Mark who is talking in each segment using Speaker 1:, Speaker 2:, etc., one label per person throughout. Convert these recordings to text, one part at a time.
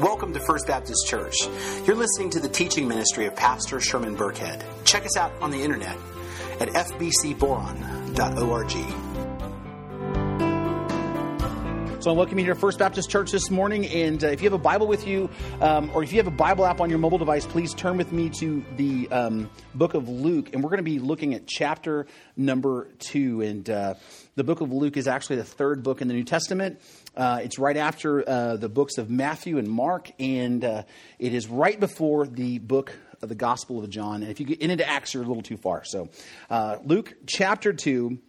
Speaker 1: Welcome to First Baptist Church. You're listening to the teaching ministry of Pastor Sherman Burkhead. Check us out on the internet at fbcboron.org. So I welcome you here to First Baptist Church this morning. And uh, if you have a Bible with you, um, or if you have a Bible app on your mobile device, please turn with me to the um, book of Luke. And we're going to be looking at chapter number two. And uh, the book of Luke is actually the third book in the New Testament. Uh, it's right after uh, the books of Matthew and Mark, and uh, it is right before the book of the Gospel of John. And if you get into Acts, you're a little too far. So, uh, Luke chapter 2,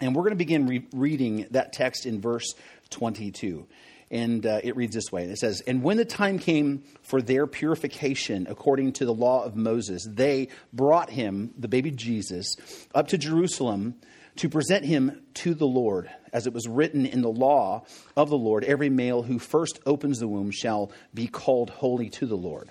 Speaker 1: and we're going to begin re- reading that text in verse 22. And uh, it reads this way It says, And when the time came for their purification according to the law of Moses, they brought him, the baby Jesus, up to Jerusalem to present him to the Lord, as it was written in the law of the Lord every male who first opens the womb shall be called holy to the Lord.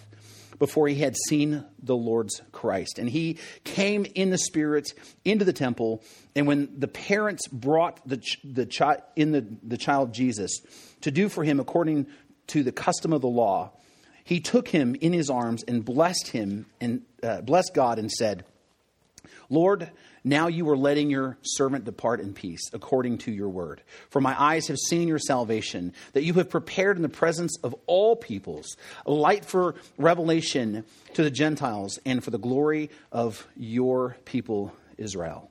Speaker 1: before he had seen the Lord's Christ. And he came in the Spirit into the temple, and when the parents brought the, the child in the, the child Jesus to do for him according to the custom of the law, he took him in his arms and blessed him and uh, blessed God and said, Lord, now you are letting your servant depart in peace, according to your word. For my eyes have seen your salvation, that you have prepared in the presence of all peoples a light for revelation to the Gentiles and for the glory of your people Israel.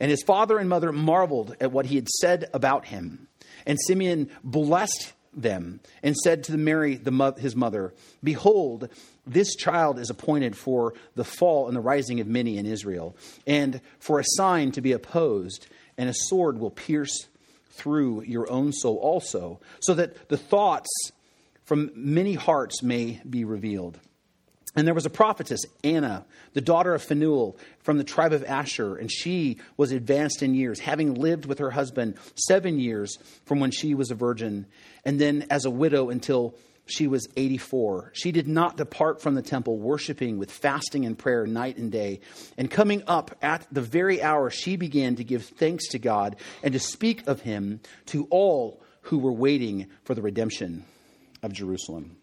Speaker 1: And his father and mother marveled at what he had said about him. And Simeon blessed them and said to Mary, the, his mother, Behold, this child is appointed for the fall and the rising of many in Israel, and for a sign to be opposed, and a sword will pierce through your own soul also, so that the thoughts from many hearts may be revealed. And there was a prophetess, Anna, the daughter of Phanuel from the tribe of Asher, and she was advanced in years, having lived with her husband seven years from when she was a virgin, and then as a widow until she was 84. She did not depart from the temple, worshiping with fasting and prayer night and day. And coming up at the very hour, she began to give thanks to God and to speak of him to all who were waiting for the redemption of Jerusalem.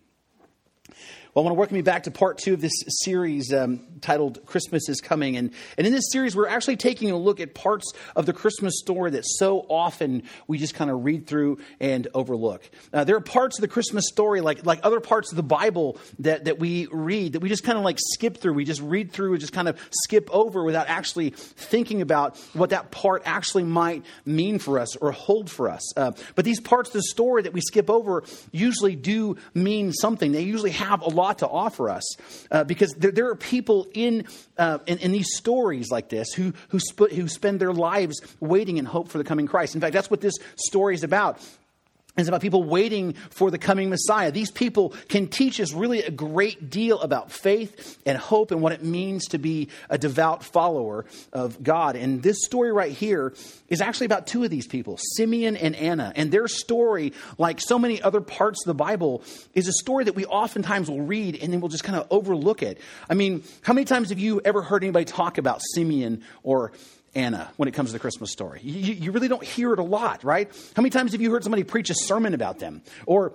Speaker 1: Well, I want to welcome you back to part two of this series um, titled Christmas is Coming. And, and in this series, we're actually taking a look at parts of the Christmas story that so often we just kind of read through and overlook. Uh, there are parts of the Christmas story, like, like other parts of the Bible, that, that we read that we just kind of like skip through. We just read through and just kind of skip over without actually thinking about what that part actually might mean for us or hold for us. Uh, but these parts of the story that we skip over usually do mean something, they usually have a lot lot to offer us uh, because there, there, are people in, uh, in, in, these stories like this who, who, sp- who spend their lives waiting in hope for the coming Christ. In fact, that's what this story is about. It's about people waiting for the coming Messiah. These people can teach us really a great deal about faith and hope and what it means to be a devout follower of God. And this story right here is actually about two of these people, Simeon and Anna. And their story, like so many other parts of the Bible, is a story that we oftentimes will read and then we'll just kind of overlook it. I mean, how many times have you ever heard anybody talk about Simeon or Anna when it comes to the Christmas story. You, you, really don't hear it a lot, right? How many times have you heard somebody preach a sermon about them? Or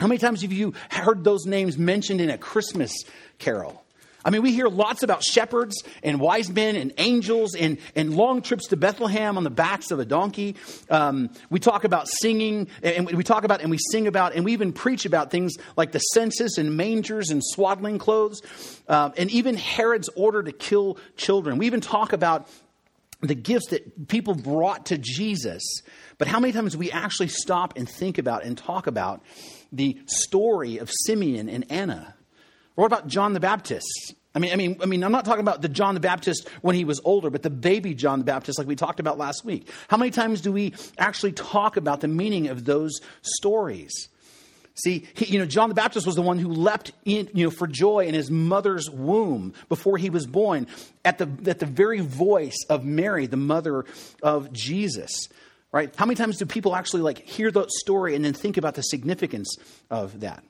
Speaker 1: how many times have you heard those names mentioned in a Christmas carol? I mean, we hear lots about shepherds and wise men and angels and, and long trips to Bethlehem on the backs of a donkey. Um, we talk about singing, and we talk about and we sing about, and we even preach about things like the census and mangers and swaddling clothes, uh, and even Herod's order to kill children. We even talk about the gifts that people brought to Jesus. But how many times do we actually stop and think about and talk about the story of Simeon and Anna? Or what about John the Baptist? I mean, I mean, I mean, I'm not talking about the John the Baptist when he was older, but the baby John the Baptist, like we talked about last week. How many times do we actually talk about the meaning of those stories? See, he, you know, John the Baptist was the one who leapt in, you know, for joy in his mother's womb before he was born at the, at the very voice of Mary, the mother of Jesus. Right? How many times do people actually like hear the story and then think about the significance of that?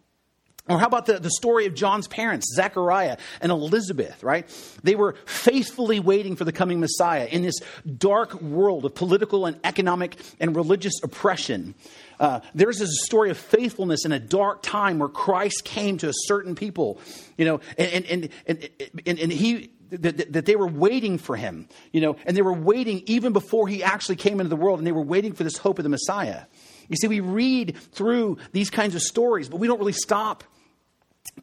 Speaker 1: Or how about the, the story of John's parents, Zechariah and Elizabeth, right? They were faithfully waiting for the coming Messiah in this dark world of political and economic and religious oppression. Uh, there's a story of faithfulness in a dark time where Christ came to a certain people, you know, and, and, and, and, and he, that, that, they were waiting for him, you know, and they were waiting even before he actually came into the world, and they were waiting for this hope of the Messiah. You see, we read through these kinds of stories, but we don't really stop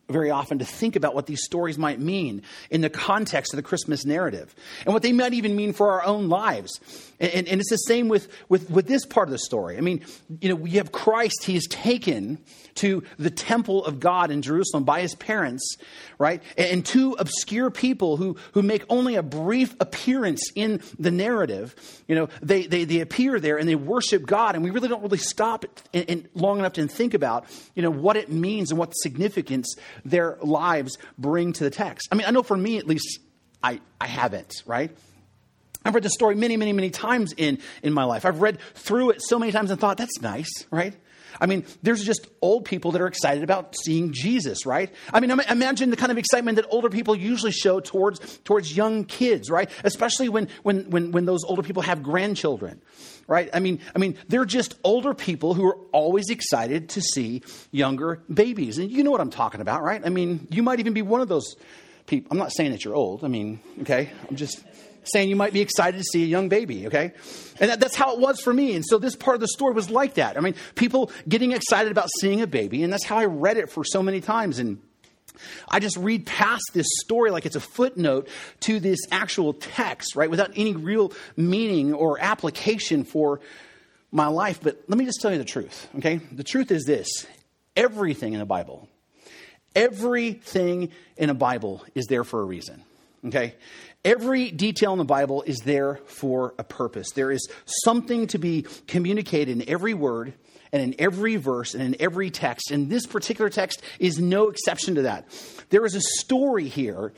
Speaker 1: very often to think about what these stories might mean in the context of the Christmas narrative and what they might even mean for our own lives. And, and, and, it's the same with, with, with this part of the story. I mean, you know, we have Christ, he is taken to the temple of God in Jerusalem by his parents, right? And two obscure people who, who make only a brief appearance in the narrative, you know, they, they, they appear there and they worship God. And we really don't really stop long enough to think about, you know, what it means and what significance their lives bring to the text. I mean, I know for me at least, I, I haven't, right? I've read the story many, many, many times in, in my life. I've read through it so many times and thought, that's nice, right? I mean, there's just old people that are excited about seeing Jesus, right? I mean, imagine the kind of excitement that older people usually show towards, towards young kids, right? Especially when, when, when, when those older people have grandchildren, right? I mean, I mean, they're just older people who are always excited to see younger babies. And you know what I'm talking about, right? I mean, you might even be one of those people. I'm not saying that you're old. I mean, okay? I'm just saying you might be excited to see a young baby, okay? And that, that's how it was for me. And so this part of the story was like that. I mean, people getting excited about seeing a baby, and that's how I read it for so many times. And I just read past this story like it's a footnote to this actual text, right? Without any real meaning or application for my life. But let me just tell you the truth, okay? The truth is this everything in the Bible, everything in a Bible is there for a reason, okay? Every detail in the Bible is there for a purpose. There is something to be communicated in every word and in every verse and in every text. And this particular text is no exception to that. There is a story here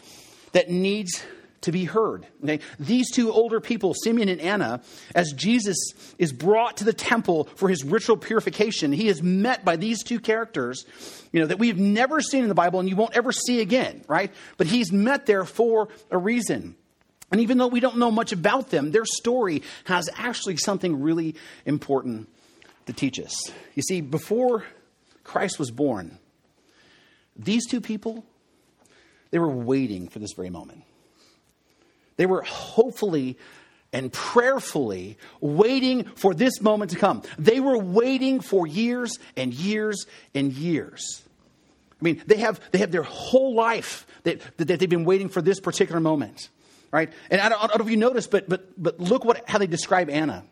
Speaker 1: that needs to be heard. Okay? These two older people, Simeon and Anna, as Jesus is brought to the temple for his ritual purification, he is met by these two characters, you know, that we've never seen in the Bible and you won't ever see again, right? But he's met there for a reason. And even though we don't know much about them, their story has actually something really important to teach us. You see, before Christ was born, these two people, they were waiting for this very moment. They were hopefully and prayerfully waiting for this moment to come. They were waiting for years and years and years. I mean, they have, they have their whole life that, that they've been waiting for this particular moment, right? And I don't, I don't know if you noticed, but, but, but look what, how they describe Anna.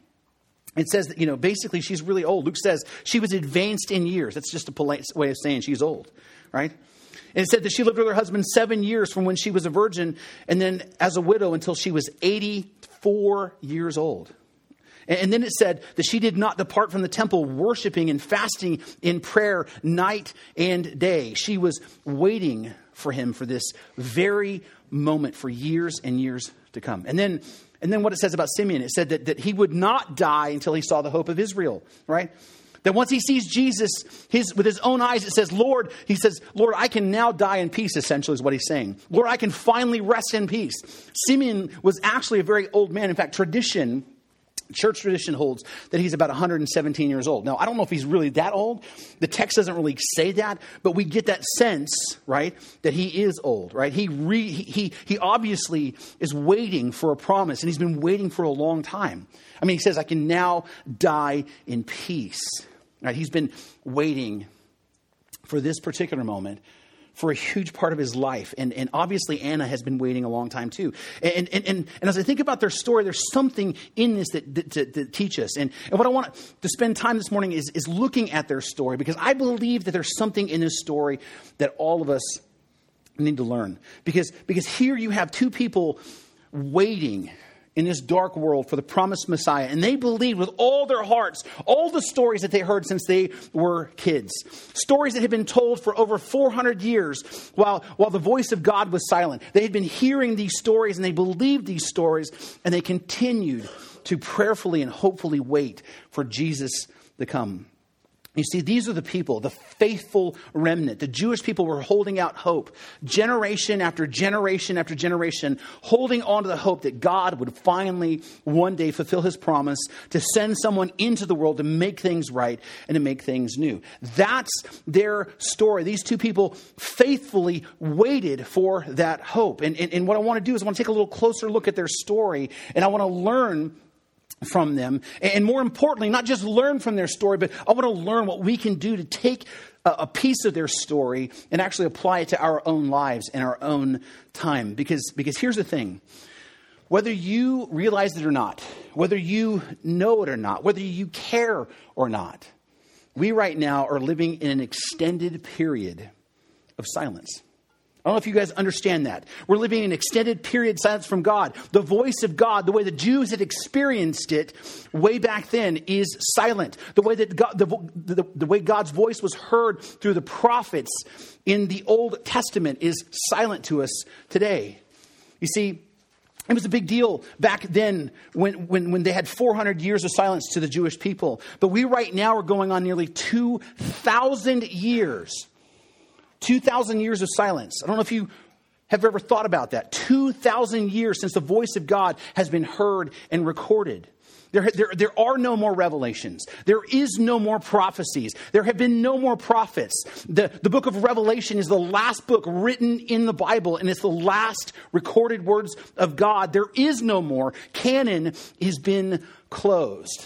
Speaker 1: It says that, you know, basically she's really old. Luke says she was advanced in years. That's just a polite way of saying she's old, right? And it said that she lived with her husband seven years from when she was a virgin and then as a widow until she was 84 years old. And then it said that she did not depart from the temple, worshiping and fasting in prayer night and day. She was waiting for him for this very moment for years and years to come. And then, and then what it says about Simeon, it said that, that he would not die until he saw the hope of Israel, right? That once he sees Jesus his, with his own eyes, it says, Lord, he says, Lord, I can now die in peace, essentially, is what he's saying. Lord, I can finally rest in peace. Simeon was actually a very old man. In fact, tradition, church tradition holds that he's about 117 years old. Now, I don't know if he's really that old. The text doesn't really say that, but we get that sense, right, that he is old, right? He, re, he, he obviously is waiting for a promise, and he's been waiting for a long time. I mean, he says, I can now die in peace. Right? He's been waiting for this particular moment for a huge part of his life. And, and obviously, Anna has been waiting a long time too. And, and, and, and as I think about their story, there's something in this that, that, that, that teach us. And, and what I want to spend time this morning is, is looking at their story because I believe that there's something in this story that all of us need to learn. Because, because here you have two people waiting in this dark world for the promised Messiah. And they believed with all their hearts all the stories that they heard since they were kids. Stories that had been told for over 400 years while, while the voice of God was silent. They had been hearing these stories and they believed these stories and they continued to prayerfully and hopefully wait for Jesus to come. You see, these are the people, the faithful remnant. The Jewish people were holding out hope, generation after generation after generation, holding on to the hope that God would finally one day fulfill his promise to send someone into the world to make things right and to make things new. That's their story. These two people faithfully waited for that hope. And, and, and what I want to do is I want to take a little closer look at their story, and I want to learn from them. And more importantly, not just learn from their story, but I want to learn what we can do to take a piece of their story and actually apply it to our own lives and our own time. Because, because here's the thing whether you realize it or not, whether you know it or not, whether you care or not, we right now are living in an extended period of silence. I don't know if you guys understand that. We're living in an extended period silence from God. The voice of God, the way the Jews had experienced it way back then, is silent. The way that God, the, the, the way God's voice was heard through the prophets in the Old Testament is silent to us today. You see, it was a big deal back then when, when, when they had 400 years of silence to the Jewish people. But we right now are going on nearly 2,000 years 2,000 years of silence. I don't know if you have ever thought about that. 2,000 years since the voice of God has been heard and recorded. There, there, there are no more revelations. There is no more prophecies. There have been no more prophets. The, the book of Revelation is the last book written in the Bible, and it's the last recorded words of God. There is no more. Canon has been closed.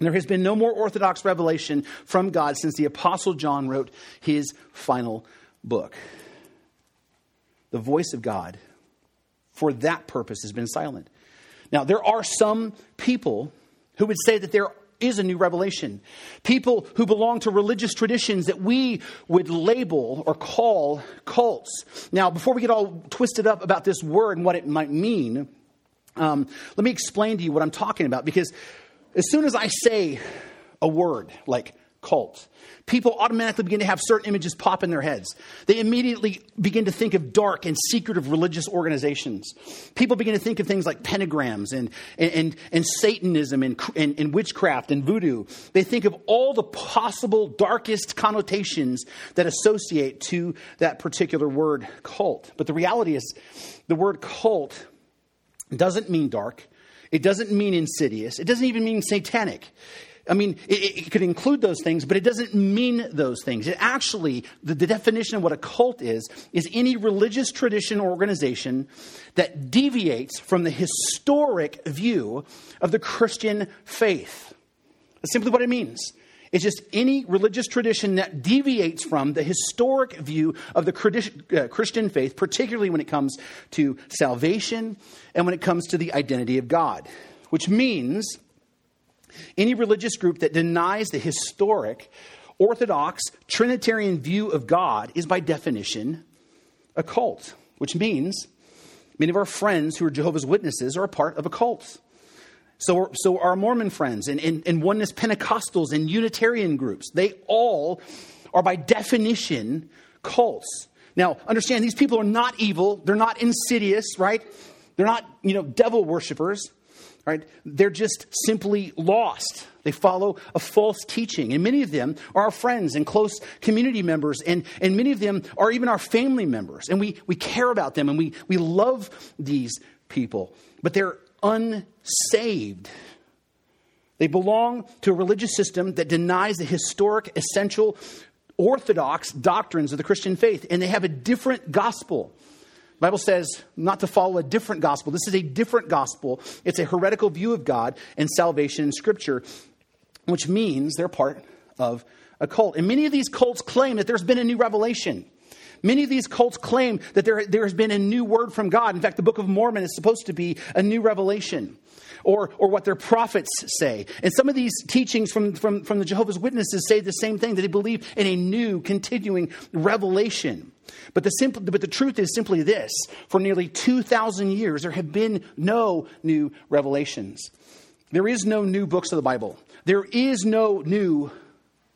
Speaker 1: There has been no more orthodox revelation from God since the Apostle John wrote his final book. The voice of God, for that purpose, has been silent. Now, there are some people who would say that there is a new revelation. People who belong to religious traditions that we would label or call cults. Now, before we get all twisted up about this word and what it might mean, um, let me explain to you what I'm talking about because as soon as I say a word like cult, people automatically begin to have certain images pop in their heads. They immediately begin to think of dark and secretive religious organizations. People begin to think of things like pentagrams and, and, and Satanism and, and, and witchcraft and voodoo. They think of all the possible darkest connotations that associate to that particular word cult. But the reality is, the word cult doesn't mean dark. It doesn't mean insidious. It doesn't even mean satanic. I mean, it, it, could include those things, but it doesn't mean those things. It actually, the, the, definition of what a cult is, is any religious tradition or organization that deviates from the historic view of the Christian faith. That's simply what it means. It's just any religious tradition that deviates from the historic view of the uh, Christian faith, particularly when it comes to salvation and when it comes to the identity of God, which means any religious group that denies the historic, orthodox, Trinitarian view of God is by definition a cult, which means many of our friends who are Jehovah's Witnesses are a part of a cult. So, so our Mormon friends and, and, and Oneness Pentecostals and Unitarian groups, they all are by definition cults. Now, understand these people are not evil, they're not insidious, right? They're not, you know, devil worshippers, right? They're just simply lost. They follow a false teaching. And many of them are our friends and close community members, and, and many of them are even our family members. And we, we care about them and we, we love these people. But they're unsaved. They belong to a religious system that denies the historic, essential, orthodox doctrines of the Christian faith, and they have a different gospel. The Bible says not to follow a different gospel. This is a different gospel. It's a heretical view of God and salvation in Scripture, which means they're part of a cult. And many of these cults claim that there's been a new revelation. Many of these cults claim that there, there has been a new word from God. In fact, the Book of Mormon is supposed to be a new revelation. Or, or what their prophets say. And some of these teachings from, from, from the Jehovah's Witnesses say the same thing, that they believe in a new, continuing revelation. But the, simple, but the truth is simply this for nearly 2,000 years, there have been no new revelations. There is no new books of the Bible. There is no new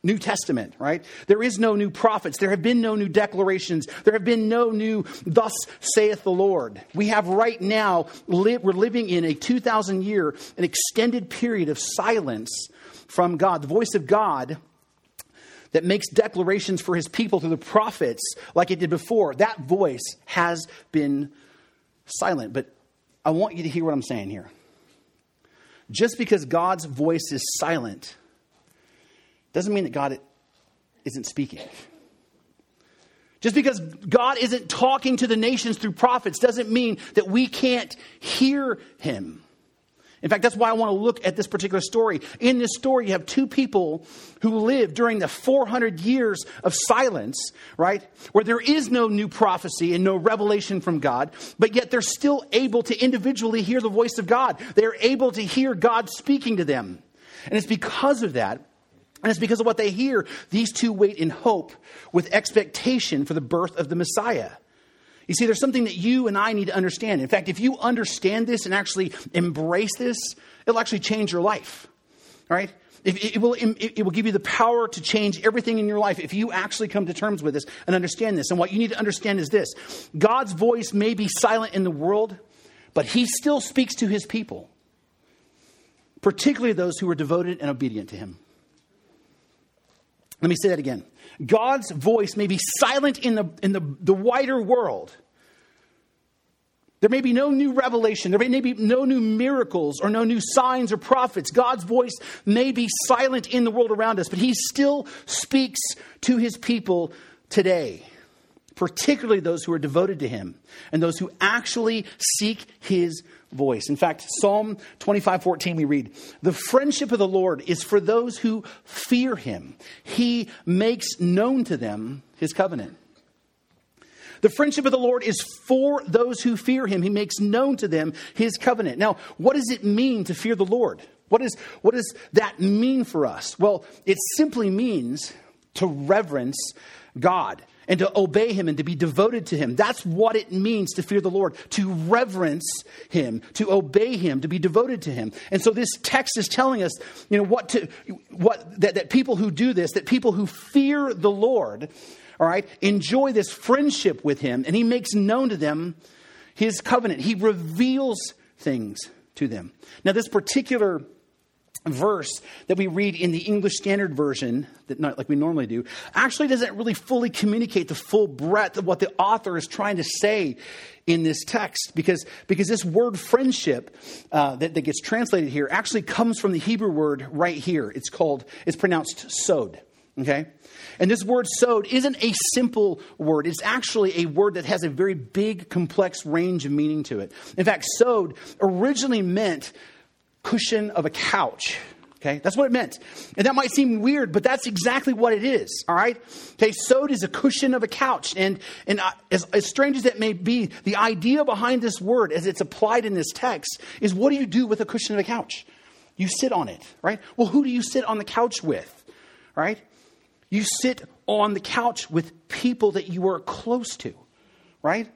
Speaker 1: New Testament, right? There is no new prophets. There have been no new declarations. There have been no new, thus saith the Lord. We have right now, we're living in a 2,000 year, an extended period of silence from God. The voice of God that makes declarations for his people through the prophets like it did before, that voice has been silent. But I want you to hear what I'm saying here. Just because God's voice is silent doesn't mean that God isn't speaking. Just because God isn't talking to the nations through prophets doesn't mean that we can't hear him. In fact, that's why I want to look at this particular story. In this story, you have two people who live during the 400 years of silence, right? Where there is no new prophecy and no revelation from God, but yet they're still able to individually hear the voice of God. They're able to hear God speaking to them. And it's because of that and it's because of what they hear. These two wait in hope with expectation for the birth of the Messiah. You see, there's something that you and I need to understand. In fact, if you understand this and actually embrace this, it'll actually change your life. All right? It, will, it, will give you the power to change everything in your life if you actually come to terms with this and understand this. And what you need to understand is this God's voice may be silent in the world, but he still speaks to his people, particularly those who are devoted and obedient to him. Let me say that again. God's voice may be silent in the, in the, the wider world. There may be no new revelation. There may be no new miracles or no new signs or prophets. God's voice may be silent in the world around us, but He still speaks to His people today, particularly those who are devoted to Him and those who actually seek His voice. In fact, Psalm 25 14, we read, The friendship of the Lord is for those who fear him. He makes known to them his covenant. The friendship of the Lord is for those who fear him. He makes known to them his covenant. Now, what does it mean to fear the Lord? What, is, what does that mean for us? Well, it simply means to reverence God and to obey him and to be devoted to him. That's what it means to fear the Lord, to reverence him, to obey him, to be devoted to him. And so this text is telling us, you know, what to what that, that people who do this, that people who fear the Lord, all right, enjoy this friendship with him, and he makes known to them his covenant. He reveals things to them. Now, this particular verse that we read in the English Standard Version, that not like we normally do, actually doesn't really fully communicate the full breadth of what the author is trying to say in this text. Because, because this word friendship uh, that, that gets translated here actually comes from the Hebrew word right here. It's called, it's pronounced sod. Okay? And this word sod isn't a simple word. It's actually a word that has a very big, complex range of meaning to it. In fact, sod originally meant cushion of a couch. Okay, that's what it meant. And that might seem weird, but that's exactly what it is. All right. Okay, sod is a cushion of a couch, and and uh, as, as strange as it may be, the idea behind this word, as it's applied in this text, is what do you do with a cushion of a couch? You sit on it, right? Well, who do you sit on the couch with? Right? You sit on the couch with people that you are close to, right?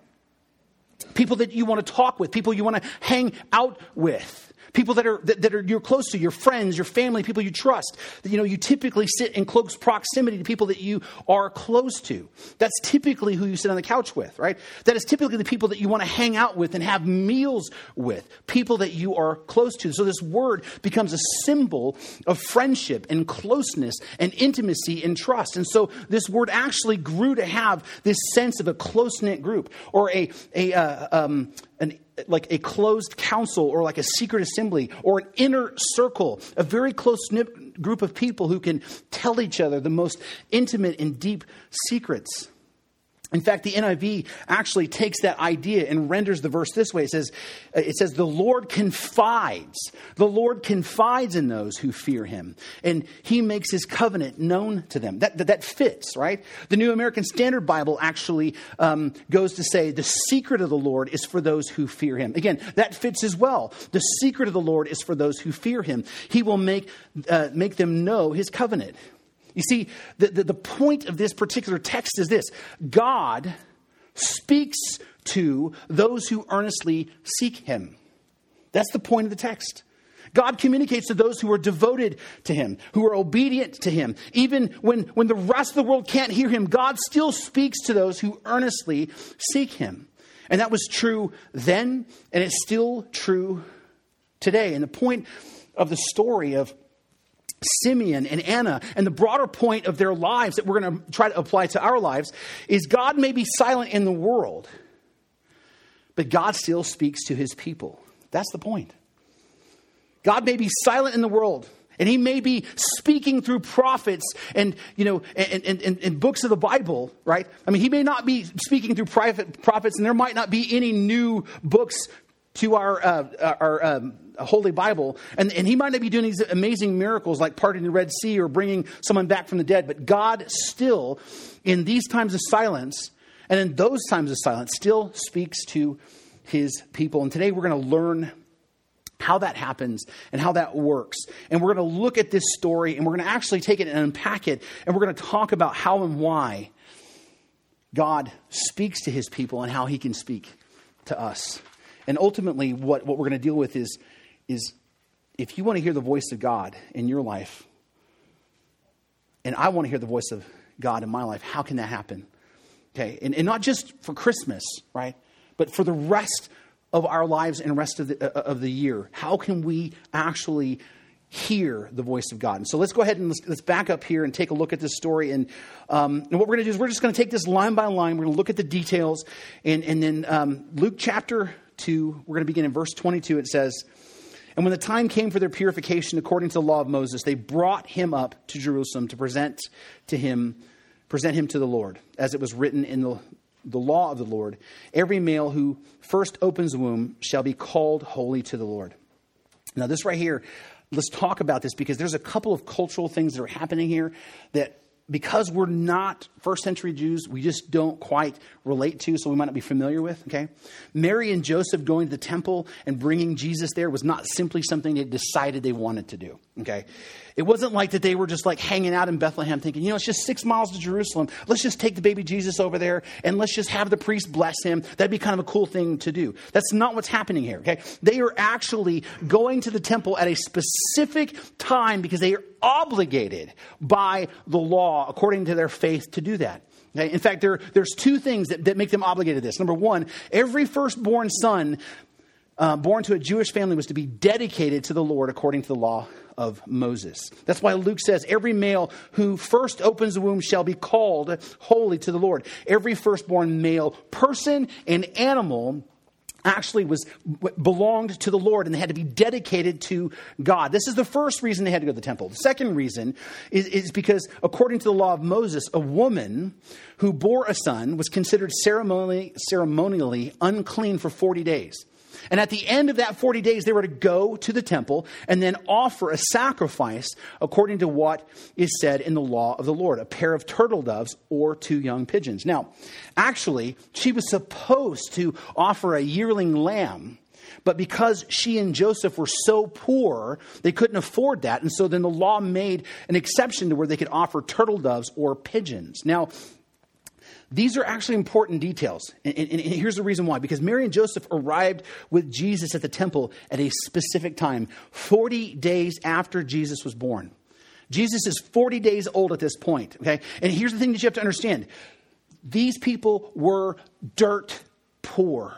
Speaker 1: People that you want to talk with, people you want to hang out with. People that are that, that, are you're close to your friends your family people you trust. You know you typically sit in close proximity to people that you are close to. That's typically who you sit on the couch with right? That is typically the people that you want to hang out with and have meals with. People that you are close to. So this word becomes a symbol of friendship and closeness and intimacy and trust. And so this word actually grew to have this sense of a close-knit group or a, a uh, um, an like a closed council or like a secret assembly or an inner circle, a very close knit group of people who can tell each other the most intimate and deep secrets. In fact, the NIV actually takes that idea and renders the verse this way. It says, it says, the Lord confides. The Lord confides in those who fear him, and he makes his covenant known to them. That, that, that fits, right? The New American Standard Bible actually um, goes to say, the secret of the Lord is for those who fear him. Again, that fits as well. The secret of the Lord is for those who fear him. He will make, uh, make them know his covenant. You see, the, the, the point of this particular text is this God speaks to those who earnestly seek him. That's the point of the text. God communicates to those who are devoted to Him, who are obedient to Him. Even when, when the rest of the world can't hear Him, God still speaks to those who earnestly seek Him. And that was true then, and it's still true today. And the point of the story of Simeon and Anna, and the broader point of their lives that we're going to try to apply to our lives is God may be silent in the world, but God still speaks to his people. That's the point. God may be silent in the world, and he may be speaking through prophets and you know and, and, and, and, books of the bible right i mean he may not be speaking through private prophets and there might not be any new books to our, uh, our um, Holy Bible. And, and he might not be doing these amazing miracles like parting the Red Sea or bringing someone back from the dead, but God still, in these times of silence, and in those times of silence, still speaks to his people. And today we're going to learn how that happens and how that works. And we're going to look at this story and we're going to actually take it and unpack it and we're going to talk about how and why God speaks to his people and how he can speak to us. And ultimately, what, what we're going to deal with is, is if you want to hear the voice of God in your life, and I want to hear the voice of God in my life, how can that happen? Okay, and, and not just for Christmas, right? But for the rest of our lives and rest of the, uh, of the year. How can we actually hear the voice of God. And so let's go ahead and let's, let's, back up here and take a look at this story. And, um, and what we're going to do is we're just going to take this line by line. We're going to look at the details. And, and then um, Luke chapter 2, we're going to begin in verse 22. It says, And when the time came for their purification according to the law of Moses, they brought him up to Jerusalem to present to him, present him to the Lord, as it was written in the, the law of the Lord. Every male who first opens womb shall be called holy to the Lord. Now, this right here, let's talk about this because there's a couple of cultural things that are happening here that because we're not first century Jews, we just don't quite relate to, so we might not be familiar with, okay? Mary and Joseph going to the temple and bringing Jesus there was not simply something they decided they wanted to do, okay? It wasn't like that they were just like hanging out in Bethlehem thinking, you know, it's just six miles to Jerusalem. Let's just take the baby Jesus over there and let's just have the priest bless him. That'd be kind of a cool thing to do. That's not what's happening here, okay? They are actually going to the temple at a specific time because they are obligated by the law, according to their faith, to do that. In fact, there, there's two things that, that make them obligated to this. Number one, every firstborn son uh, born to a Jewish family was to be dedicated to the Lord according to the law of Moses. That's why Luke says, Every male who first opens the womb shall be called holy to the Lord. Every firstborn male person and animal actually was belonged to the Lord and they had to be dedicated to God. This is the first reason they had to go to the temple. The second reason is, is because according to the law of Moses, a woman who bore a son was considered ceremonially, ceremonially unclean for 40 days. And at the end of that 40 days, they were to go to the temple and then offer a sacrifice according to what is said in the law of the Lord a pair of turtle doves or two young pigeons. Now, actually, she was supposed to offer a yearling lamb. But because she and Joseph were so poor, they couldn't afford that. And so then the law made an exception to where they could offer turtle doves or pigeons. Now, these are actually important details. And, and, and, here's the reason why. Because Mary and Joseph arrived with Jesus at the temple at a specific time, 40 days after Jesus was born. Jesus is 40 days old at this point, okay? And here's the thing that you have to understand these people were dirt poor,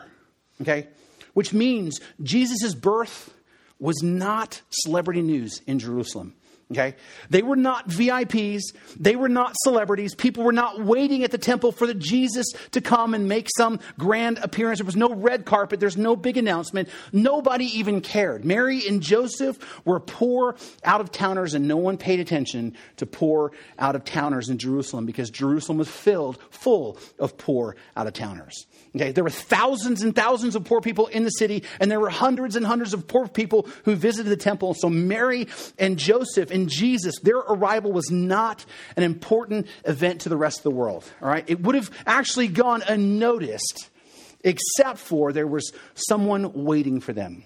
Speaker 1: okay? Which means Jesus' birth was not celebrity news in Jerusalem. Okay? They were not VIPs. They were not celebrities. People were not waiting at the temple for the Jesus to come and make some grand appearance. There was no red carpet. There's no big announcement. Nobody even cared. Mary and Joseph were poor out of towners, and no one paid attention to poor out of towners in Jerusalem because Jerusalem was filled full of poor out of towners. Okay, there were thousands and thousands of poor people in the city, and there were hundreds and hundreds of poor people who visited the temple. So Mary and Joseph and Jesus, their arrival was not an important event to the rest of the world. All right, it would have actually gone unnoticed, except for there was someone waiting for them.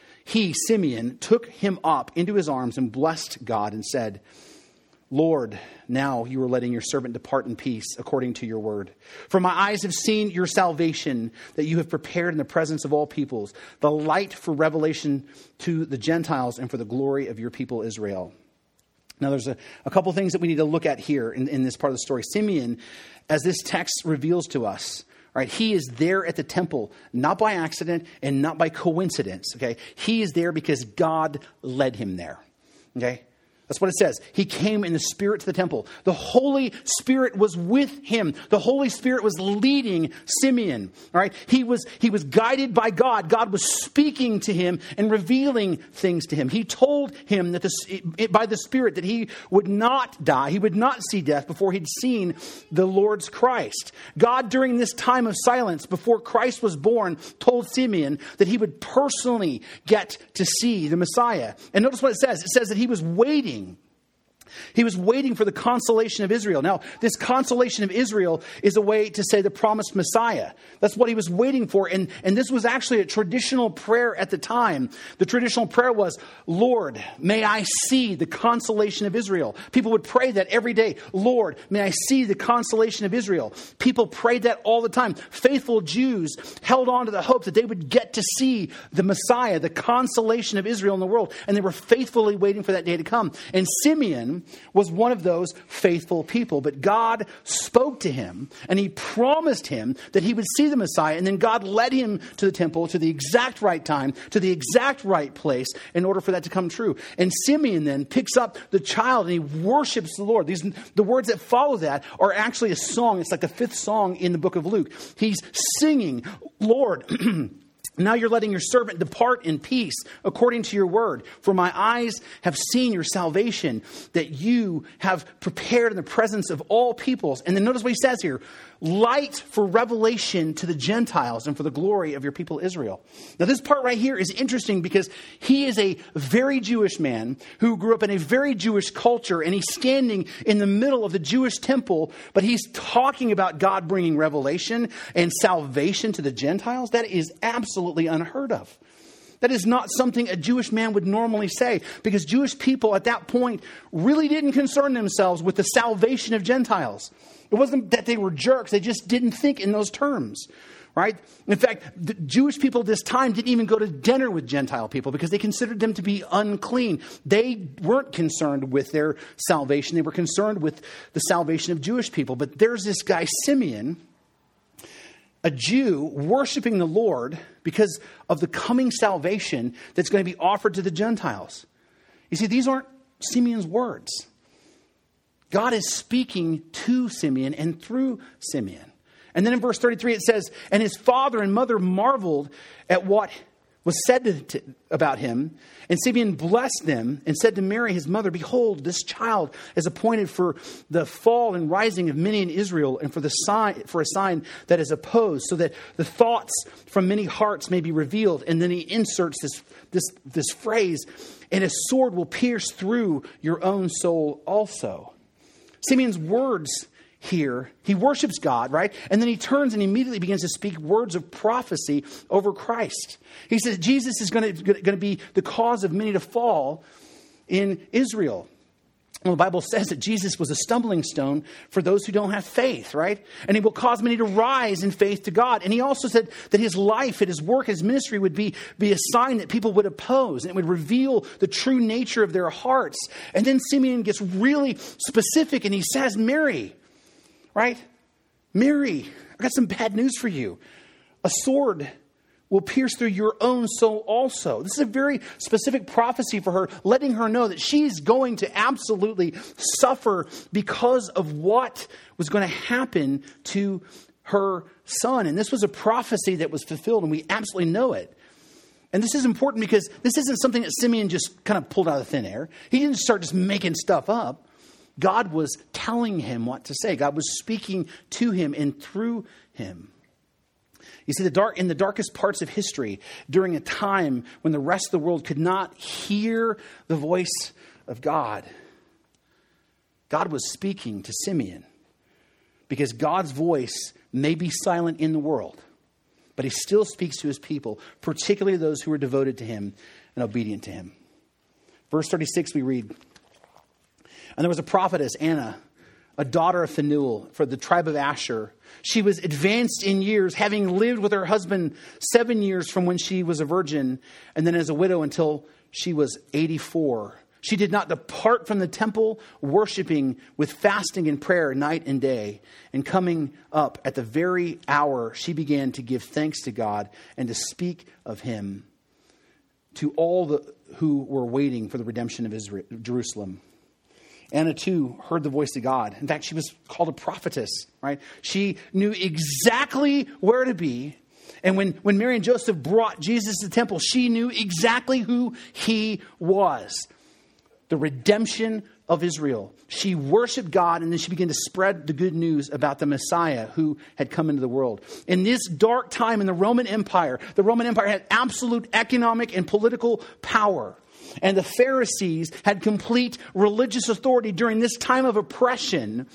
Speaker 1: he, Simeon, took him up into his arms and blessed God and said, Lord, now you are letting your servant depart in peace according to your word. For my eyes have seen your salvation that you have prepared in the presence of all peoples, the light for revelation to the Gentiles and for the glory of your people Israel. Now, there's a, a couple things that we need to look at here in, in this part of the story. Simeon, as this text reveals to us, Right? He is there at the temple, not by accident and not by coincidence. Okay? He is there because God led him there. Okay? That's what it says. He came in the Spirit to the temple. The Holy Spirit was with him. The Holy Spirit was leading Simeon. All right? He was, he was guided by God. God was speaking to him and revealing things to him. He told him that the, by the Spirit that he would not die, he would not see death before he'd seen the Lord's Christ. God, during this time of silence before Christ was born, told Simeon that he would personally get to see the Messiah. And notice what it says it says that he was waiting king he was waiting for the consolation of Israel. Now, this consolation of Israel is a way to say the promised Messiah. That's what he was waiting for. And, and this was actually a traditional prayer at the time. The traditional prayer was, Lord, may I see the consolation of Israel. People would pray that every day. Lord, may I see the consolation of Israel. People prayed that all the time. Faithful Jews held on to the hope that they would get to see the Messiah, the consolation of Israel in the world. And they were faithfully waiting for that day to come. And Simeon, was one of those faithful people. But God spoke to him and he promised him that he would see the Messiah. And then God led him to the temple to the exact right time, to the exact right place in order for that to come true. And Simeon then picks up the child and he worships the Lord. These, the words that follow that are actually a song. It's like the fifth song in the book of Luke. He's singing, Lord, Now you're letting your servant depart in peace according to your word. For my eyes have seen your salvation that you have prepared in the presence of all peoples. And then notice what he says here light for revelation to the Gentiles and for the glory of your people Israel. Now, this part right here is interesting because he is a very Jewish man who grew up in a very Jewish culture and he's standing in the middle of the Jewish temple, but he's talking about God bringing revelation and salvation to the Gentiles. That is absolutely unheard of. That is not something a Jewish man would normally say because Jewish people at that point really didn't concern themselves with the salvation of Gentiles. It wasn't that they were jerks, they just didn't think in those terms. Right? In fact, the Jewish people this time didn't even go to dinner with Gentile people because they considered them to be unclean. They weren't concerned with their salvation, they were concerned with the salvation of Jewish people. But there's this guy, Simeon, a Jew worshiping the Lord because of the coming salvation that's going to be offered to the Gentiles. You see, these aren't Simeon's words. God is speaking to Simeon and through Simeon. And then in verse 33 it says, And his father and mother marveled at what was said to, about him. And Simeon blessed them and said to Mary, his mother, Behold, this child is appointed for the fall and rising of many in Israel, and for, the sign, for a sign that is opposed, so that the thoughts from many hearts may be revealed. And then he inserts this, this, this phrase, and a sword will pierce through your own soul also. Simeon's words here, he worships God, right? And then he turns and immediately begins to speak words of prophecy over Christ. He says Jesus is going to, be the cause of many to fall in Israel. Well, the Bible says that Jesus was a stumbling stone for those who don't have faith, right? And he will cause many to rise in faith to God. And he also said that his life and his work, his ministry would be, be a sign that people would oppose and it would reveal the true nature of their hearts. And then Simeon gets really specific and he says, Mary, right? Mary, I got some bad news for you. A sword will pierce through your own soul also. This is a very specific prophecy for her, letting her know that she's going to absolutely suffer because of what was going to happen to her son. And this was a prophecy that was fulfilled, and we absolutely know it. And this is important because this isn't something that Simeon just kind of pulled out of thin air. He didn't start just making stuff up. God was telling him what to say. God was speaking to him and through him. You see, the dark, in the darkest parts of history, during a time when the rest of the world could not hear the voice of God, God was speaking to Simeon because God's voice may be silent in the world, but he still speaks to his people, particularly those who are devoted to him and obedient to him. Verse 36, we read, And there was a prophetess, Anna, a daughter of Phanuel, for the tribe of Asher she was advanced in years, having lived with her husband seven years from when she was a virgin, and then as a widow until she was 84. She did not depart from the temple, worshiping with fasting and prayer night and day. And coming up at the very hour, she began to give thanks to God and to speak of him to all the, who were waiting for the redemption of Israel, Jerusalem. Anna too heard the voice of God. In fact, she was called a prophetess, right? She knew exactly where to be. And when, when Mary and Joseph brought Jesus to the temple, she knew exactly who he was the redemption of Israel. She worshiped God and then she began to spread the good news about the Messiah who had come into the world. In this dark time in the Roman Empire, the Roman Empire had absolute economic and political power and the Pharisees had complete religious authority during this time of oppression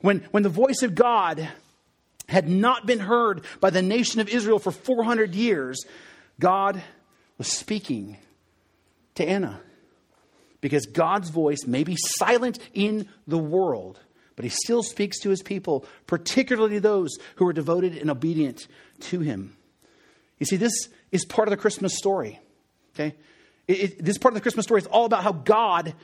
Speaker 1: when, when the voice of God had not been heard by the nation of Israel for 400 years, God was speaking to Anna. Because God's voice may be silent in the world, but he still speaks to his people, particularly those who are devoted and obedient to him. You see, this is part of the Christmas story. Okay? It, it, this part of the Christmas story is all about how God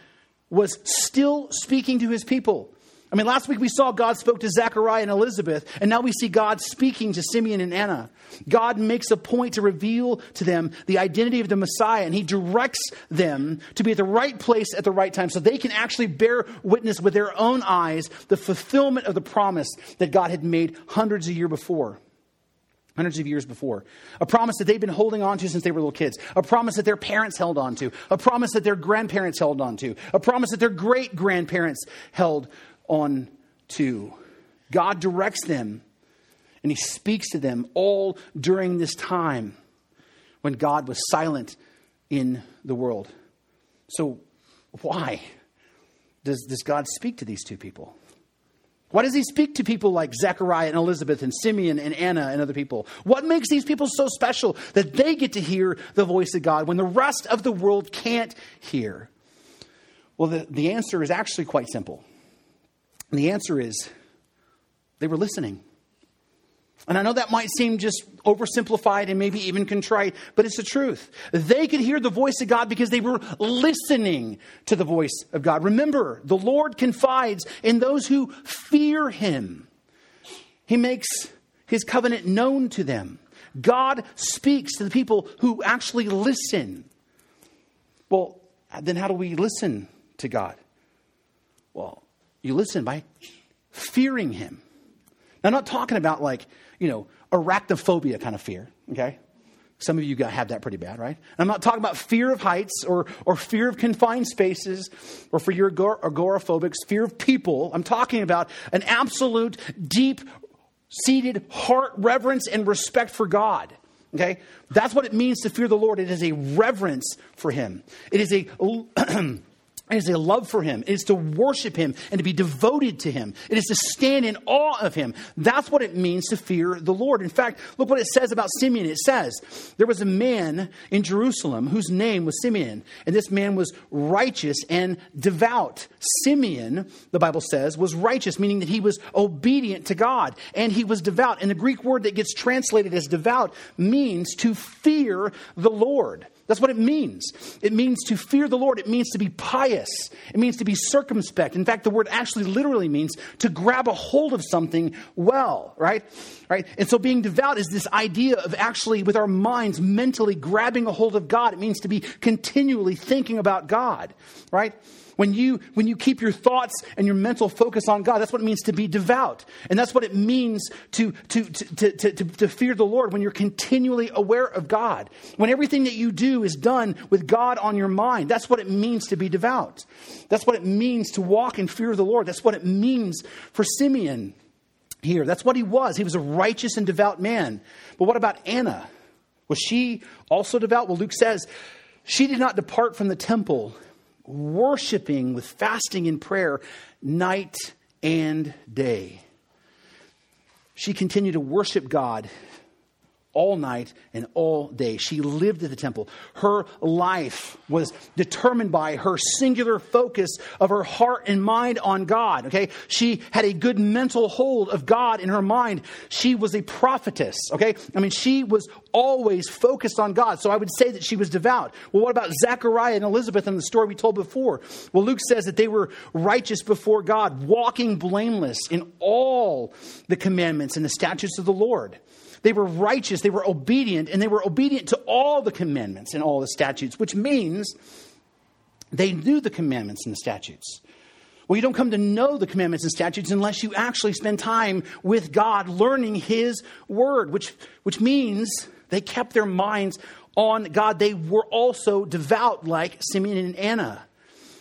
Speaker 1: was still speaking to his people. I mean, last week we saw God spoke to Zechariah and Elizabeth, and now we see God speaking to Simeon and Anna. God makes a point to reveal to them the identity of the Messiah, and he directs them to be at the right place at the right time so they can actually bear witness with their own eyes the fulfillment of the promise that God had made hundreds of years before hundreds of years before. A promise that they've been holding on to since they were little kids. A promise that their parents held on to. A promise that their grandparents held on to. A promise that their great grandparents held on to. God directs them and He speaks to them all during this time when God was silent in the world. So, why does, does God speak to these two people? Why does he speak to people like Zechariah and Elizabeth and Simeon and Anna and other people? What makes these people so special that they get to hear the voice of God when the rest of the world can't hear? Well, the, the answer is actually quite simple. And the answer is they were listening. And I know that might seem just oversimplified and maybe even contrite, but it's the truth. They could hear the voice of God because they were listening to the voice of God. Remember, the Lord confides in those who fear him. He makes his covenant known to them. God speaks to the people who actually listen. Well, then how do we listen to God? Well, you listen by fearing him. I'm not talking about like, you know, arachnophobia kind of fear, okay? Some of you have that pretty bad, right? I'm not talking about fear of heights or, or fear of confined spaces or for your agoraphobics, fear of people. I'm talking about an absolute, deep seated heart reverence and respect for God. Okay? That's what it means to fear the Lord. It is a reverence for Him. It is a, It is a love for him. It is to worship him and to be devoted to him. It is to stand in awe of him. That's what it means to fear the Lord. In fact, look what it says about Simeon. It says, There was a man in Jerusalem whose name was Simeon, and this man was righteous and devout. Simeon, the Bible says, was righteous, meaning that he was obedient to God, and he was devout. And the Greek word that gets translated as devout means to fear the Lord. That's what it means. It means to fear the Lord. It means to be pious. It means to be circumspect. In fact, the word actually literally means to grab a hold of something well, right? Right? And so being devout is this idea of actually, with our minds, mentally grabbing a hold of God. It means to be continually thinking about God, right? When you, when you keep your thoughts and your mental focus on God, that's what it means to be devout. And that's what it means to, to, to, to, to, to fear the Lord when you're continually aware of God. When everything that you do is done with God on your mind. That's what it means to be devout. That's what it means to walk in fear of the Lord. That's what it means for Simeon here. That's what he was. He was a righteous and devout man. But what about Anna? Was she also devout? Well, Luke says, she did not depart from the temple worshiping with fasting and prayer night and day. She continued to worship God all night and all day. She lived at the temple. Her life was determined by her singular focus of her heart and mind on God. Okay. She had a good mental hold of God in her mind. She was a prophetess. Okay. I mean, she was always focused on God. So I would say that she was devout. Well, what about Zechariah and Elizabeth in the story we told before? Well, Luke says that they were righteous before God, walking blameless in all the commandments and the statutes of the Lord. They were righteous, they were obedient, and they were obedient to all the commandments and all the statutes, which means they knew the commandments and the statutes. Well, you don't come to know the commandments and statutes unless you actually spend time with God learning His word, which, which means they kept their minds on God. They were also devout like Simeon and Anna.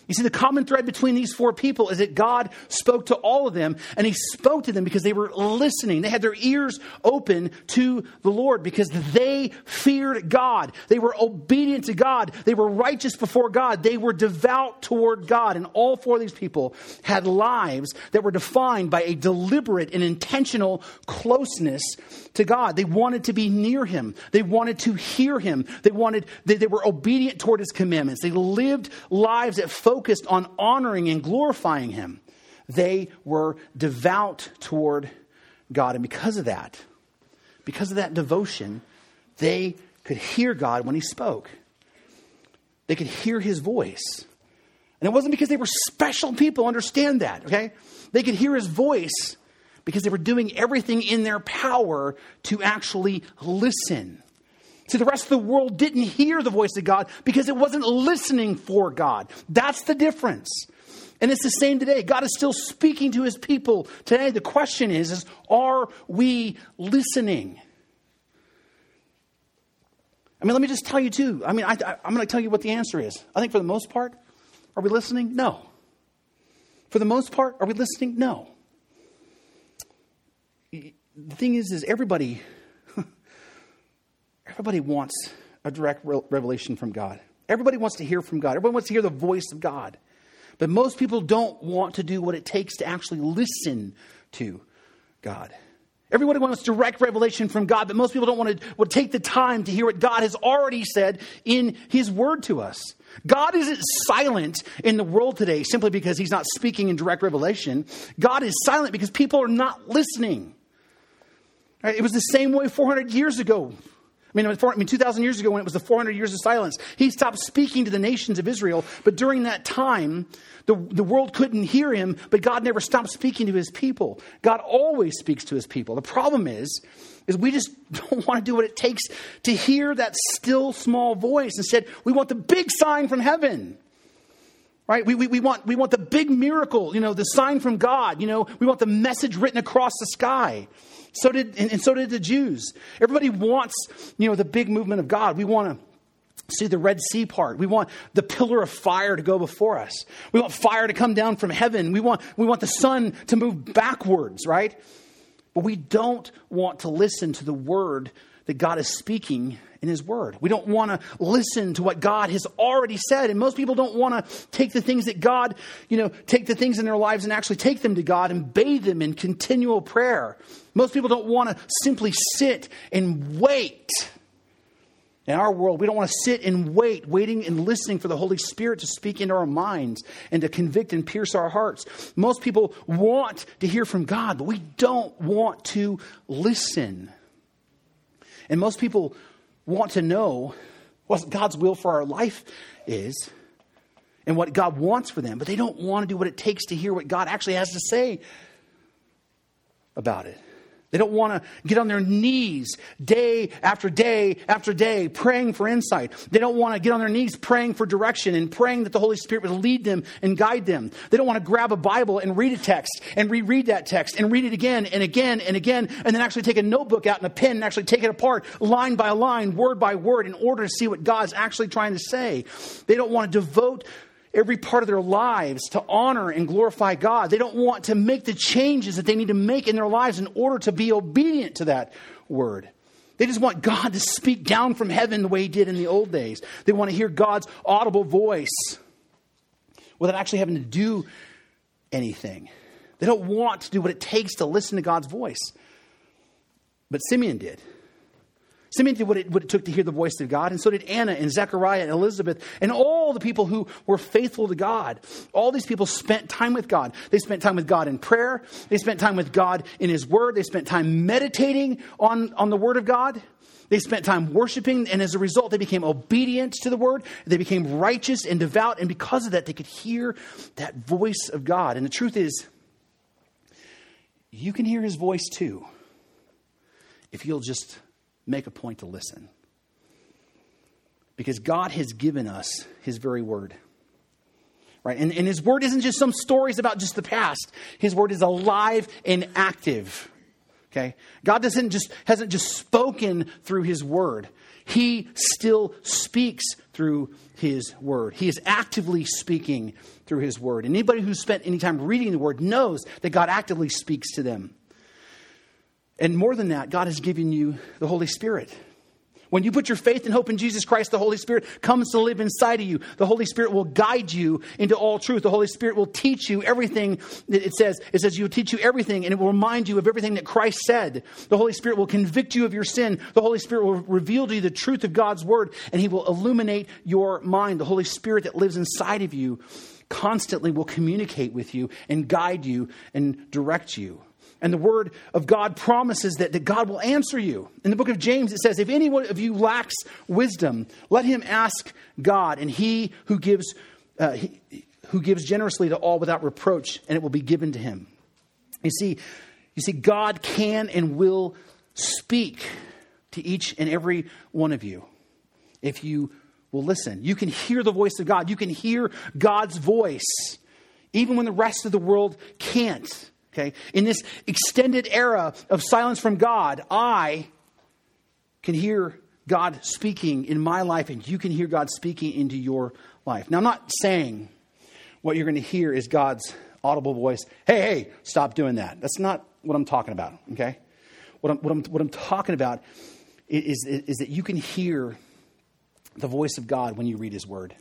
Speaker 1: You see, the common thread between these four people is that God spoke to all of them, and He spoke to them because they were listening. They had their ears open to the Lord because they feared God. They were obedient to God. They were righteous before God. They were devout toward God. And all four of these people had lives that were defined by a deliberate and intentional closeness to God. They wanted to be near Him, they wanted to hear Him, they, wanted, they, they were obedient toward His commandments. They lived lives that focused focused on honoring and glorifying Him. They were devout toward God. And because of that, because of that devotion, they could hear God when He spoke. They could hear His voice. And it wasn't because they were special people, understand that, okay? They could hear His voice because they were doing everything in their power to actually listen. See, the rest of the world didn't hear the voice of God because it wasn't listening for God. That's the difference. And it's the same today. God is still speaking to his people today. The question is, is are we listening? I mean, let me just tell you too. I mean, I, am going to tell you what the answer is. I think for the most part, are we listening? No. For the most part, are we listening? No. The thing is, is everybody Everybody wants a direct revelation from God. Everybody wants to hear from God. Everybody wants to hear the voice of God. But most people don't want to do what it takes to actually listen to God. Everybody wants direct revelation from God, but most people don't want to take the time to hear what God has already said in His Word to us. God isn't silent in the world today simply because He's not speaking in direct revelation. God is silent because people are not listening. It was the same way 400 years ago mean, I mean 2,000 years ago when it was the 400 years of silence, he stopped speaking to the nations of Israel. But during that time, the, the world couldn't hear him, but God never stopped speaking to his people. God always speaks to his people. The problem is, is we just don't want to do what it takes to hear that still small voice. Instead, we want the big sign from heaven right we, we, we, want, we want the big miracle you know the sign from god you know we want the message written across the sky so did, and, and so did the Jews. Everybody wants, you know, the big movement of God. We want to see the Red Sea part. We want the pillar of fire to go before us. We want fire to come down from heaven. We want, we want the sun to move backwards, right? But we don't want to listen to the word that God is speaking in His Word. We don't want to listen to what God has already said. And most people don't want to take the things that God, you know, take the things in their lives and actually take them to God and bathe them in continual prayer. Most people don't want to simply sit and wait. In our world, we don't want to sit and wait, waiting and listening for the Holy Spirit to speak into our minds and to convict and pierce our hearts. Most people want to hear from God, but we don't want to listen. And most people want to know what God's will for our life is and what God wants for them, but they don't want to do what it takes to hear what God actually has to say about it. They don't want to get on their knees day after day after day praying for insight. They don't want to get on their knees praying for direction and praying that the Holy Spirit would lead them and guide them. They don't want to grab a Bible and read a text and reread that text and read it again and again and again and then actually take a notebook out and a pen and actually take it apart line by line, word by word in order to see what God's actually trying to say. They don't want to devote every part of their lives to honor and glorify God. They don't want to make the changes that they need to make in their lives in order to be obedient to that word. They just want God to speak down from heaven the way He did in the old days. They want to hear God's audible voice without actually having to do anything. They don't want to do what it takes to listen to God's voice. But Simeon did. Did what it, what it took to hear the voice of God, and so did Anna and Zechariah and Elizabeth and all the people who were faithful to God. All these people spent time with God. They spent time with God in prayer. They spent time with God in His Word. They spent time meditating on, on the Word of God. They spent time worshiping, and as a result, they became obedient to the Word. They became righteous and devout, and because of that, they could hear that voice of God. And the truth is, you can hear His voice too if you'll just make a point to listen. Because God has given us His very word. Right? And, and His word isn't just some stories about just the past, His word is alive and active. Okay? God doesn't just, hasn't just spoken through His word. He still speaks through His Word. He is actively speaking through His Word. And anybody who's spent any time reading the Word knows that God actively speaks to them. And more than that, God has given you the Holy Spirit. When you put your faith and hope in Jesus Christ, the Holy Spirit comes to live inside of you. The Holy Spirit will guide you into all truth. The Holy Spirit will teach you everything that it says. It says, He will teach you everything, and it will remind you of everything that Christ said. The Holy Spirit will convict you of your sin. The Holy Spirit will reveal to you the truth of God's Word, and He will illuminate your mind. The Holy Spirit that lives inside of you constantly will communicate with you and guide you and direct you. And the word of God promises that, that God will answer you. In the book of James, it says, If any one of you lacks wisdom, let him ask God, and he who gives, uh, he, who gives generously to all without reproach, and it will be given to him. You see, you see, God can and will speak to each and every one of you if you will listen. You can hear the voice of God. You can hear God's voice, even when the rest of the world can't. Okay? In this extended era of silence from God, I can hear God speaking in my life, and you can hear God speaking into your life. Now, I'm not saying what you're going to hear is God's audible voice. Hey, hey, stop doing that. That's not what I'm talking about, okay? What I'm, what I'm, what I'm talking about is, is, is that you can hear the voice of God when you read His Word,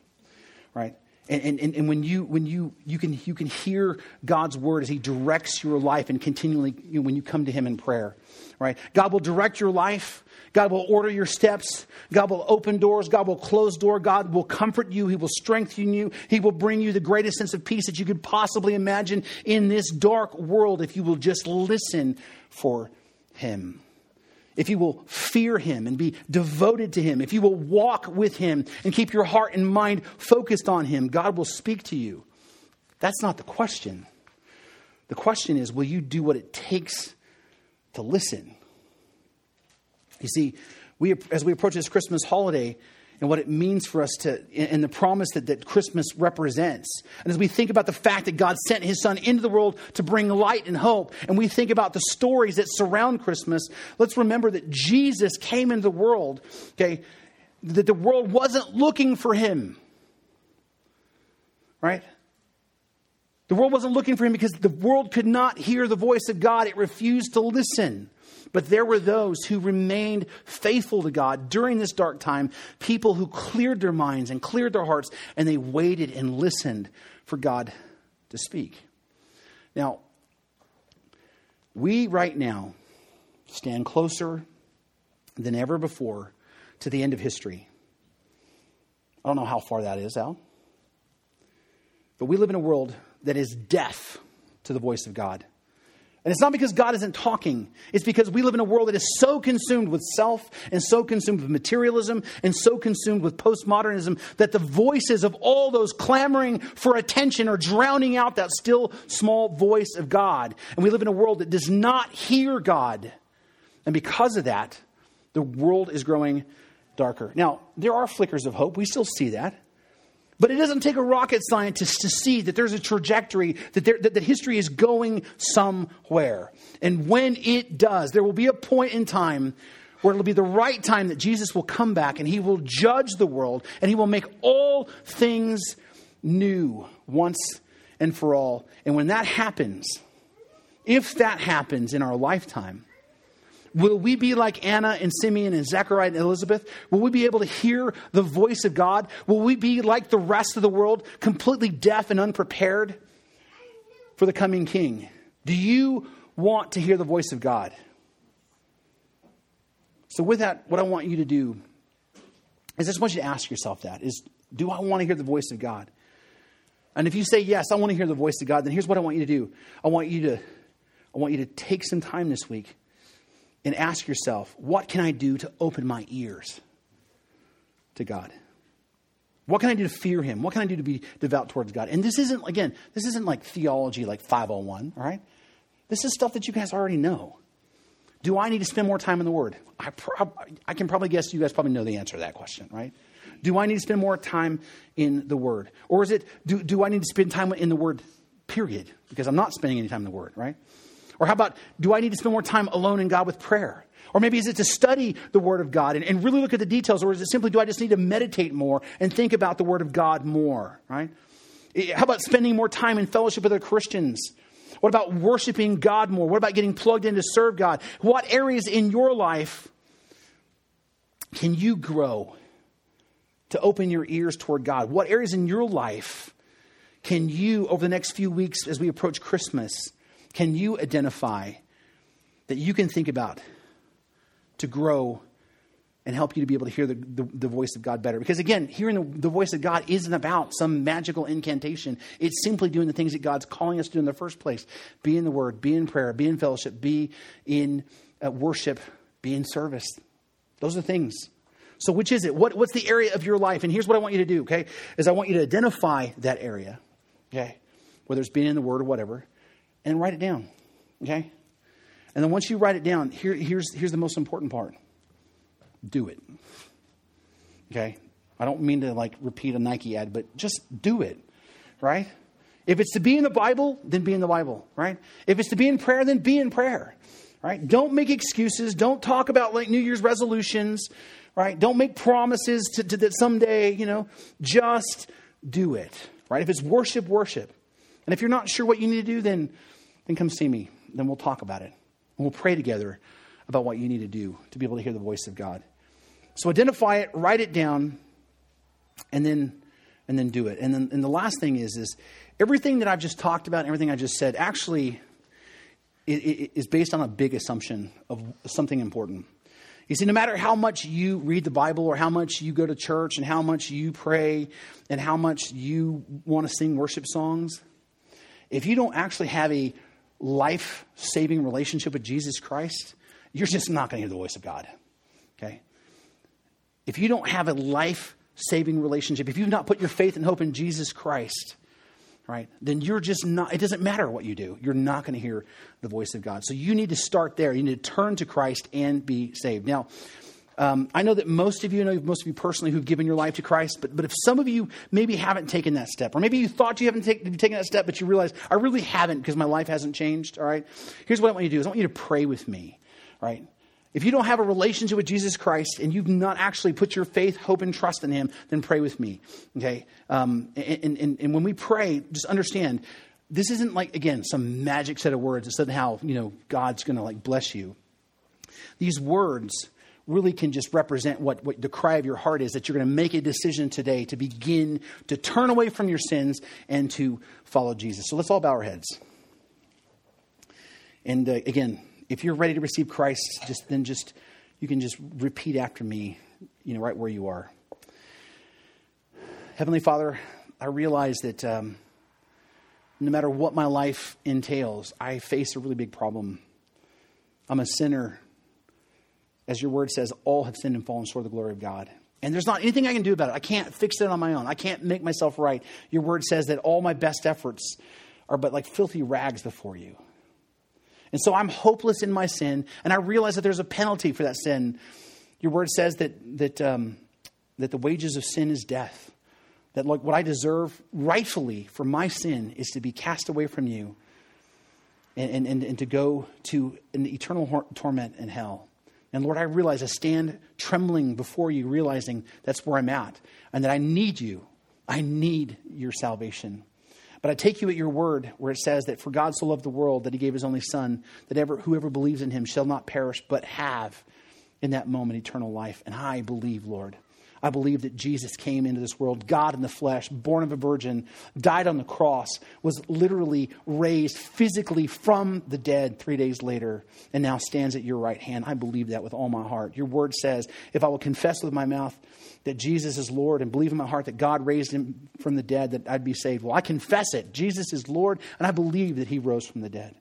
Speaker 1: right? And, and, and when you when you you can you can hear God's word as He directs your life and continually you know, when you come to Him in prayer, right? God will direct your life. God will order your steps. God will open doors. God will close door. God will comfort you. He will strengthen you. He will bring you the greatest sense of peace that you could possibly imagine in this dark world if you will just listen for Him if you will fear him and be devoted to him, if you will walk with him and keep your heart and mind focused on him, God will speak to you. That's not the question. The question is will you do what it takes to listen? You see, we, as we approach this Christmas holiday, and what it means for us to, and the promise that, that Christmas represents. And as we think about the fact that God sent his son into the world to bring light and hope, and we think about the stories that surround Christmas, let's remember that Jesus came into the world, okay, that the world wasn't looking for him. Right? The world wasn't looking for him because the world could not hear the voice of God. It refused to listen. But there were those who remained faithful to God during this dark time, people who cleared their minds and cleared their hearts, and they waited and listened for God to speak. Now, we right now stand closer than ever before to the end of history. I don't know how far that is, Al. But we live in a world that is deaf to the voice of God. And it's not because God isn't talking. It's because we live in a world that is so consumed with self and so consumed with materialism and so consumed with postmodernism that the voices of all those clamoring for attention are drowning out that still small voice of God. And we live in a world that does not hear God. And because of that, the world is growing darker. Now, there are flickers of hope. We still see that. But it doesn't take a rocket scientist to see that there's a trajectory, that, there, that, that history is going somewhere. And when it does, there will be a point in time where it'll be the right time that Jesus will come back and he will judge the world and he will make all things new once and for all. And when that happens, if that happens in our lifetime, Will we be like Anna and Simeon and Zechariah and Elizabeth? Will we be able to hear the voice of God? Will we be like the rest of the world, completely deaf and unprepared for the coming king? Do you want to hear the voice of God? So, with that, what I want you to do is I just want you to ask yourself that is, do I want to hear the voice of God? And if you say yes, I want to hear the voice of God, then here's what I want you to do. I want you to, I want you to take some time this week and ask yourself, what can I do to open my ears to God? What can I do to fear him? What can I do to be devout towards God? And this isn't, again, this isn't like theology like 501, all right? This is stuff that you guys already know. Do I need to spend more time in the Word? I, prob- I can probably guess you guys probably know the answer to that question, right? Do I need to spend more time in the Word? Or is it, do, do I need to spend time in the Word, period? Because I'm not spending any time in the Word, right? Or how about, do I need to spend more time alone in God with prayer? Or maybe is it to study the Word of God and, and, really look at the details? Or is it simply, do I just need to meditate more and think about the Word of God more, right? How about spending more time in fellowship with other Christians? What about worshiping God more? What about getting plugged in to serve God? What areas in your life can you grow to open your ears toward God? What areas in your life can you, over the next few weeks as we approach Christmas, can you identify that you can think about to grow and help you to be able to hear the, the, the voice of God better? Because again, hearing the, the, voice of God isn't about some magical incantation. It's simply doing the things that God's calling us to do in the first place be in the Word, be in prayer, be in fellowship, be in uh, worship, be in service. Those are things. So, which is it? What, what's the area of your life? And here's what I want you to do, okay? Is I want you to identify that area, okay? Whether it's being in the Word or whatever and write it down. Okay? And then once you write it down, here, here's, here's the most important part do it. Okay? I don't mean to like repeat a Nike ad, but just do it. Right? If it's to be in the Bible, then be in the Bible. Right? If it's to be in prayer, then be in prayer. Right? Don't make excuses. Don't talk about like New Year's resolutions. Right? Don't make promises to, to that someday, you know, just do it. Right? If it's worship, worship. And if you're not sure what you need to do, then then come see me. Then we'll talk about it. And we'll pray together about what you need to do to be able to hear the voice of God. So identify it, write it down, and then and then do it. And then and the last thing is is everything that I've just talked about, everything I just said, actually is based on a big assumption of something important. You see, no matter how much you read the Bible or how much you go to church and how much you pray and how much you want to sing worship songs, if you don't actually have a life saving relationship with Jesus Christ, you're just not going to hear the voice of God. Okay? If you don't have a life saving relationship, if you've not put your faith and hope in Jesus Christ, right, then you're just not, it doesn't matter what you do. You're not going to hear the voice of God. So you need to start there. You need to turn to Christ and be saved. Now, um, I know that most of you know most of you personally who've given your life to Christ, but, but if some of you maybe haven't taken that step, or maybe you thought you haven't take, taken that step, but you realize, I really haven't because my life hasn't changed, all right? Here's what I want you to do is I want you to pray with me, right? If you don't have a relationship with Jesus Christ and you've not actually put your faith, hope, and trust in Him, then pray with me, okay? Um, and, and, and when we pray, just understand this isn't like, again, some magic set of words that somehow, you know, God's going to like bless you. These words really can just represent what, what the cry of your heart is that you're going to make a decision today to begin to turn away from your sins and to follow Jesus. So let's all bow our heads. And uh, again, if you're ready to receive Christ, just then just you can just repeat after me, you know, right where you are. Heavenly Father, I realize that um, no matter what my life entails, I face a really big problem. I'm a sinner. As your word says, all have sinned and fallen short of the glory of God. And there's not anything I can do about it. I can't fix it on my own. I can't make myself right. Your word says that all my best efforts are but like filthy rags before you. And so I'm hopeless in my sin, and I realize that there's a penalty for that sin. Your word says that, that, um, that the wages of sin is death. That like what I deserve rightfully for my sin is to be cast away from you and, and, and to go to an eternal torment in hell. And Lord, I realize I stand trembling before you, realizing that's where I'm at and that I need you. I need your salvation. But I take you at your word, where it says that for God so loved the world that he gave his only Son, that ever, whoever believes in him shall not perish, but have in that moment eternal life. And I believe, Lord. I believe that Jesus came into this world, God in the flesh, born of a virgin, died on the cross, was literally raised physically from the dead three days later, and now stands at your right hand. I believe that with all my heart. Your word says, if I will confess with my mouth that Jesus is Lord and believe in my heart that God raised him from the dead, that I'd be saved. Well, I confess it. Jesus is Lord, and I believe that he rose from the dead.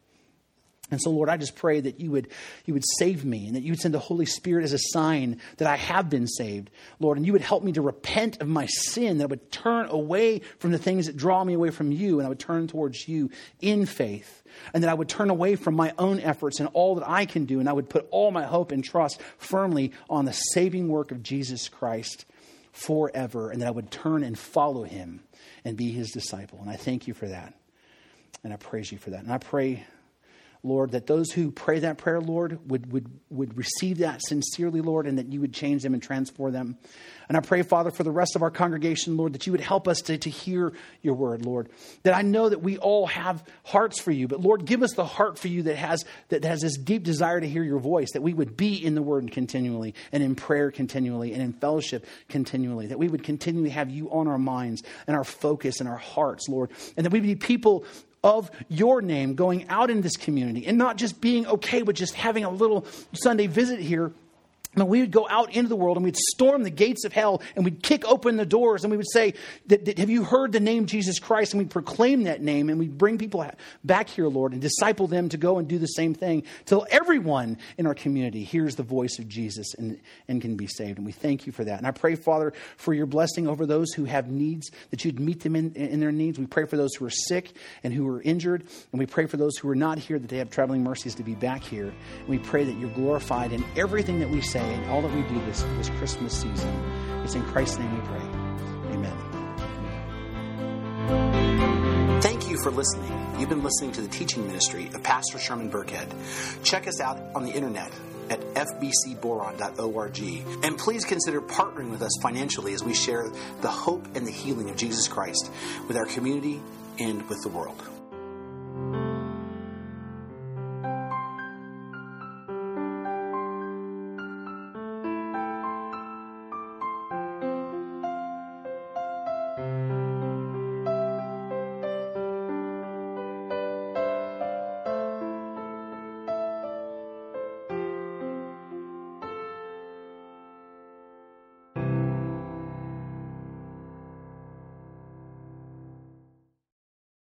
Speaker 1: And so, Lord, I just pray that you would, you would save me and that you would send the Holy Spirit as a sign that I have been saved, Lord, and you would help me to repent of my sin, that I would turn away from the things that draw me away from you, and I would turn towards you in faith, and that I would turn away from my own efforts and all that I can do, and I would put all my hope and trust firmly on the saving work of Jesus Christ forever, and that I would turn and follow him and be his disciple. And I thank you for that, and I praise you for that. And I pray Lord, that those who pray that prayer, Lord, would, would, would receive that sincerely, Lord, and that you would change them and transform them. And I pray, Father, for the rest of our congregation, Lord, that you would help us to, to hear your word, Lord. That I know that we all have hearts for you, but Lord, give us the heart for you that has, that has this deep desire to hear your voice, that we would be in the word continually, and in prayer continually, and in fellowship continually, that we would continually have you on our minds and our focus and our hearts, Lord, and that we would be people of your name going out in this community and not just being okay with just having a little Sunday visit here and we would go out into the world and we'd storm the gates of hell and we'd kick open the doors and we would say, Have you heard the name Jesus Christ? And we'd proclaim that name and we'd bring people back here, Lord, and disciple them to go and do the same thing till everyone in our community hears the voice of Jesus and, and can be saved. And we thank you for that. And I pray, Father, for your blessing over those who have needs, that you'd meet them in, in their needs. We pray for those who are sick and who are injured. And we pray for those who are not here that they have traveling mercies to be back here. And we pray that you're glorified in everything that we say and all that we do this, this Christmas season. It's in Christ's name we pray. Amen. Thank you for listening. You've been listening to the teaching ministry of Pastor Sherman Burkhead. Check us out on the internet at fbcboron.org. And please consider partnering with us financially as we share the hope and the healing of Jesus Christ with our community and with the world.